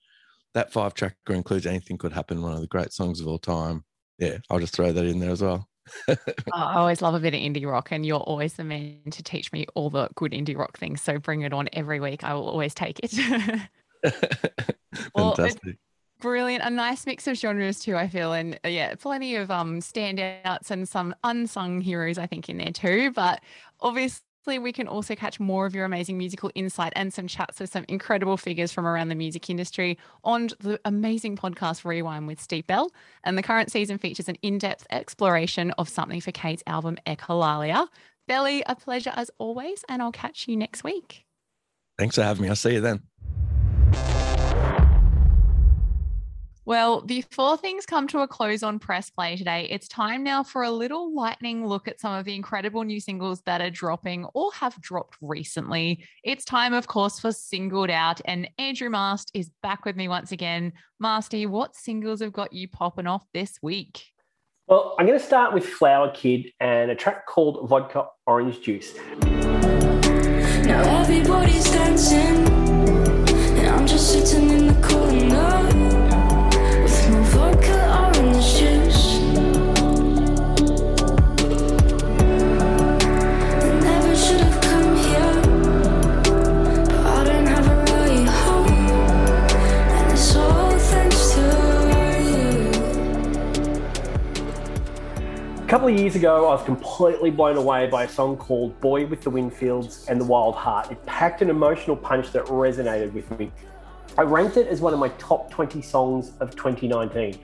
That five tracker includes Anything Could Happen, one of the great songs of all time. Yeah, I'll just throw that in there as well. I always love a bit of indie rock, and you're always the man to teach me all the good indie rock things. So bring it on every week. I will always take it. Well, Fantastic. Brilliant. A nice mix of genres too, I feel. And uh, yeah, plenty of um standouts and some unsung heroes, I think, in there too. But obviously we can also catch more of your amazing musical insight and some chats with some incredible figures from around the music industry on the amazing podcast Rewind with Steve Bell. And the current season features an in-depth exploration of Something for Kate's album Echolalia. Belly, a pleasure as always, and I'll catch you next week. Thanks for having me. I'll see you then. Well, before things come to a close on press play today, it's time now for a little lightning look at some of the incredible new singles that are dropping or have dropped recently. It's time, of course, for Singled Out, and Andrew Mast is back with me once again. Masty, what singles have got you popping off this week? Well, I'm going to start with flowerkid and a track called Vodka Orange Juice. Now everybody's dancing, and I'm just sitting in the corner couple of years ago, I was completely blown away by a song called Boy with the Windfields and the Wild Heart. It packed an emotional punch that resonated with me. I ranked it as one of my top 20 songs of 2019.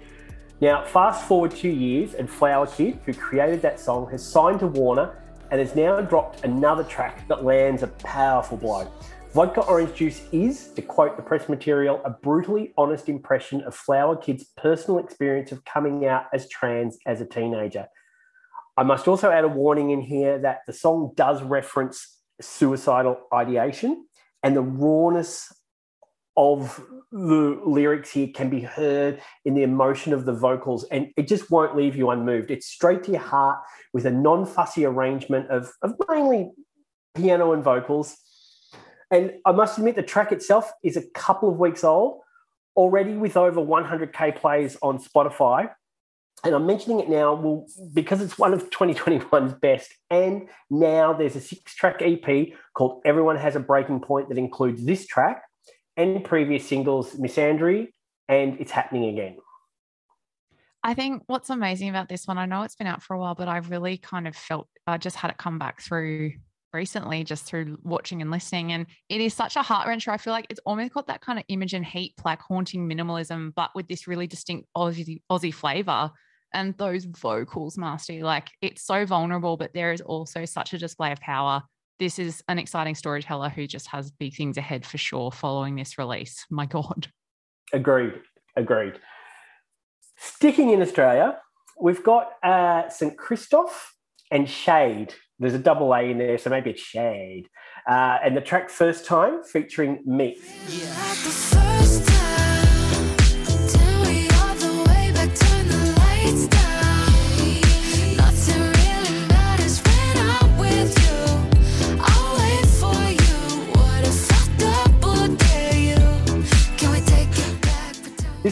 Now, fast forward two years, and flowerkid, who created that song, has signed to Warner and has now dropped another track that lands a powerful blow. Vodka Orange Juice is, to quote the press material, a brutally honest impression of flowerkid's personal experience of coming out as trans as a teenager. I must also add a warning in here that the song does reference suicidal ideation and the rawness of the lyrics here can be heard in the emotion of the vocals and it just won't leave you unmoved. It's straight to your heart with a non fussy arrangement of, of mainly piano and vocals. And I must admit, the track itself is a couple of weeks old, already with over 100k plays on Spotify and I'm mentioning it now well, because it's one of 2021's best. And now there's a six track EP called Everyone Has a Breaking Point that includes this track and previous singles, Misandry and It's Happening Again. I think what's amazing about this one, I know it's been out for a while, but I've really kind of felt I just had it come back through recently, just through watching and listening. And it is such a heart wrencher. I feel like it's almost got that kind of Imogen Heap, like haunting minimalism, but with this really distinct Aussie, Aussie flavor. And those vocals, Masty, like it's so vulnerable, but there is also such a display of power. This is an exciting storyteller who just has big things ahead for sure following this release. My God. Agreed. Agreed. Sticking in Australia, we've got uh, St. Christoph and Shaade. There's a double A in there, so maybe it's Shaade. Uh, and the track First Time featuring Meeks. At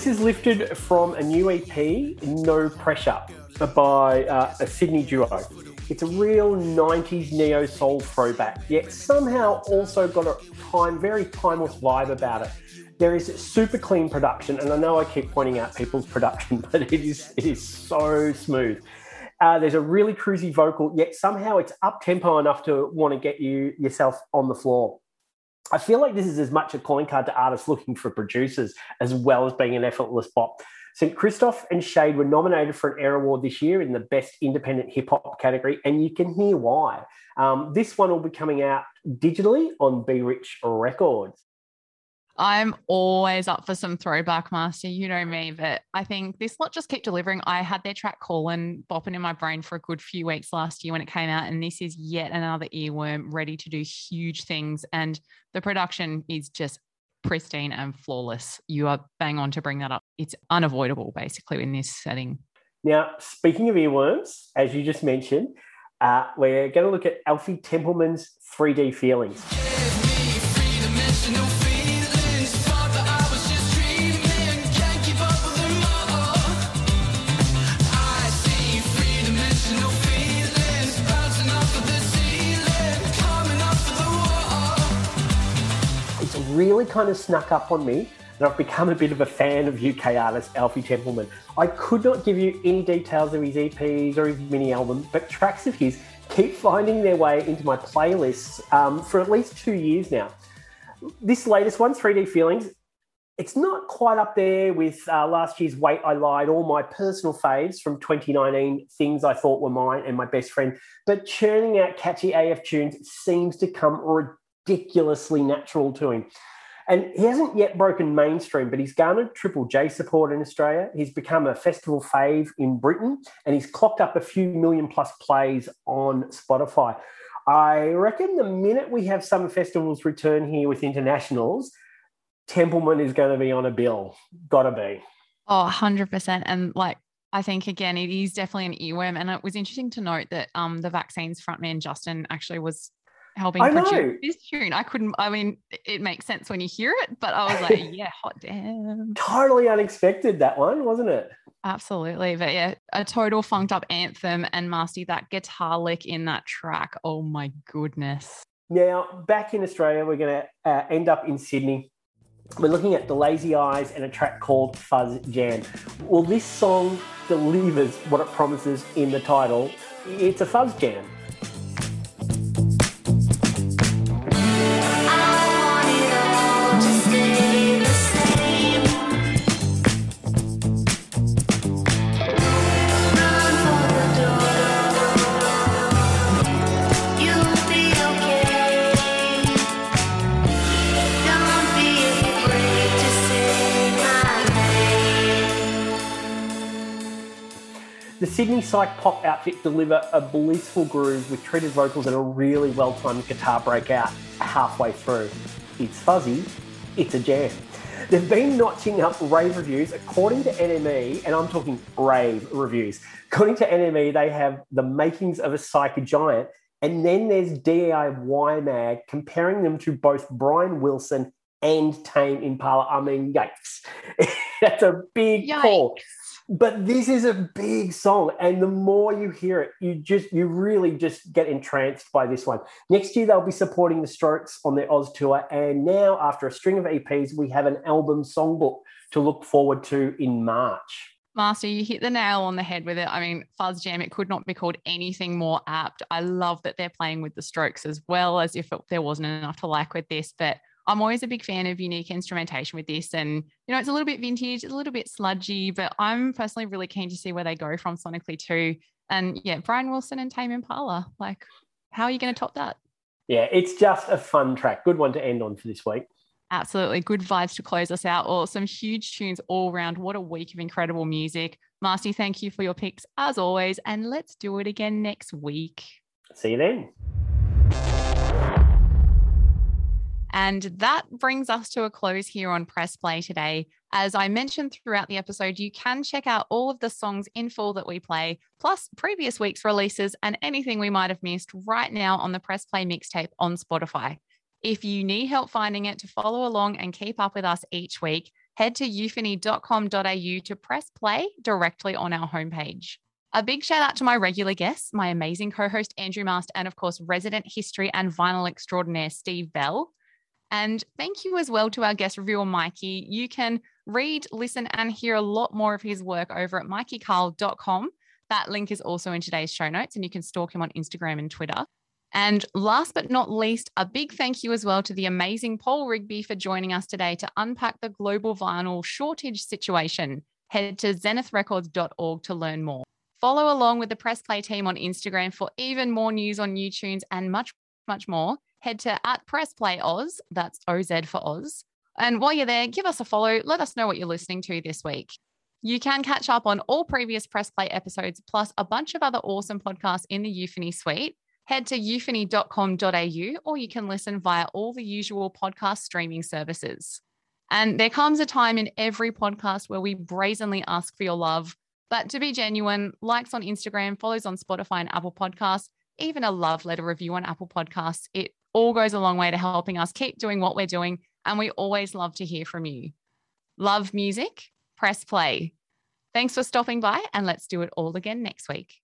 This is lifted from a new EP, No Pressure, by uh, a Sydney duo. It's a real 90s neo soul throwback, yet somehow also got a time, very timeless vibe about it. There is super clean production, and I know I keep pointing out people's production, but it is it is so smooth. Uh, there's a really cruisy vocal, yet somehow it's up tempo enough to want to get you yourself on the floor. I feel like this is as much a calling card to artists looking for producers as well as being an effortless pop. St. Christoph and Shaade were nominated for an AIR Award this year in the Best Independent Hip Hop category, and you can hear why. Um, this one will be coming out digitally on Be Rich Records. I'm always up for some throwback master. You know me, but I think this lot just keep delivering. I had their track Callin' bopping in my brain for a good few weeks last year when it came out, and this is yet another earworm ready to do huge things. And the production is just pristine and flawless. You are bang on to bring that up. It's unavoidable, basically, in this setting. Now, speaking of earworms, as you just mentioned, uh, we're going to look at Alfie Templeman's 3D feelings. Really kind of snuck up on me and I've become a bit of a fan of UK artist Alfie Templeman. I could not give you any details of his EPs or his mini album, but tracks of his keep finding their way into my playlists um, for at least two years now. This latest one, 3D Feelings, it's not quite up there with uh, last year's Wait I Lied, all my personal faves from 2019, things I thought were mine and my best friend. But churning out catchy AF tunes seems to come ridiculously natural to him. And he hasn't yet broken mainstream, but he's garnered Triple J support in Australia. He's become a festival fave in Britain, and he's clocked up a few million plus plays on Spotify. I reckon the minute we have summer festivals return here with internationals, Templeman is going to be on a bill. Gotta be. Oh, 100%. And like, I think again, it is definitely an earworm. And it was interesting to note that um, the vaccines frontman Justin actually was helping I produce know. this tune. I couldn't, I mean, it makes sense when you hear it, but I was like, yeah, hot damn. Totally unexpected, that one, wasn't it? Absolutely. But yeah, a total funked up anthem. And Masty, that guitar lick in that track. Oh my goodness. Now, back in Australia, we're going to uh, end up in Sydney. We're looking at the Lazy Eyes and a track called Fuzz Jam. Well, this song delivers what it promises in the title. It's a fuzz jam. Sydney psych pop outfit deliver a blissful groove with treated vocals and a really well timed guitar breakout halfway through. It's fuzzy, it's a jam. They've been notching up rave reviews according to NME, and I'm talking rave reviews. According to NME, they have the makings of a psych giant, and then there's DIY Mag comparing them to both Brian Wilson and Tame Impala. I mean, yikes. That's a big call but this is a big song and the more you hear it you just you really just get entranced by this one next year they'll be supporting the strokes on their oz tour and now after a string of eps we have an album songbook to look forward to in march Masty, you hit the nail on the head with it. I mean, Fuzz Jam, it could not be called anything more apt. I love that they're playing with the strokes as well, as if it, there wasn't enough to like with this. But I'm always a big fan of unique instrumentation with this. And, you know, it's a little bit vintage, it's a little bit sludgy, but I'm personally really keen to see where they go from sonically too. And yeah, Brian Wilson and Tame Impala, like, how are you going to top that? yeah it's just a fun track good one to end on for this week Absolutely. Good vibes to close us out. Or some huge tunes all round. What a week of incredible music. Marcy, thank you for your picks as always. And let's do it again next week. see you then And that brings us to a close here on Press Play today. As I mentioned throughout the episode, you can check out all of the songs in full that we play, plus previous week's releases and anything we might have missed right now on the Press Play mixtape on Spotify. If you need help finding it to follow along and keep up with us each week, head to euphony.com.au to press play directly on our homepage. A big shout out to my regular guests, my amazing co host Andrew Mast, and of course, resident history and vinyl extraordinaire Steve Bell. And thank you as well to our guest reviewer, Mikey. You can read, listen, and hear a lot more of his work over at mikeycahill.com. That link is also in today's show notes, and you can stalk him on Instagram and Twitter. And last but not least, a big thank you as well to the amazing Paul Rigby for joining us today to unpack the global vinyl shortage situation. Head to zenithrecords.org to learn more. Follow along with the Press Play team on Instagram for even more news on new tunes and much, much more. Head to at Press Play Oz, that's OZ for Oz. And while you're there, give us a follow. Let us know what you're listening to this week. You can catch up on all previous Press Play episodes, plus a bunch of other awesome podcasts in the Euphony suite. Head to euphony.com.au or you can listen via all the usual podcast streaming services. And there comes a time in every podcast where we brazenly ask for your love. But to be genuine, likes on Instagram, follows on Spotify and Apple Podcasts, even a love letter review on Apple Podcasts, it all goes a long way to helping us keep doing what we're doing. And we always love to hear from you. Love music? Press play. Thanks for stopping by, and let's do it all again next week.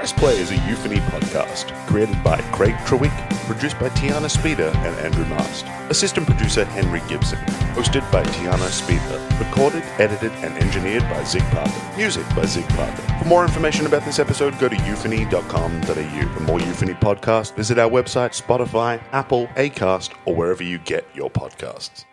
Press Play is a euphony podcast created by Craig Trewick, produced by Tiana Speter and Andrew Mast. Assistant producer Henry Gibson. Hosted by Tiana Speter. Recorded, edited, and engineered by Zig Parker. Music by Zig Parker. For more information about this episode, go to euphony.com.au. For more Euphony podcasts, visit our website, Spotify, Apple, Acast, or wherever you get your podcasts.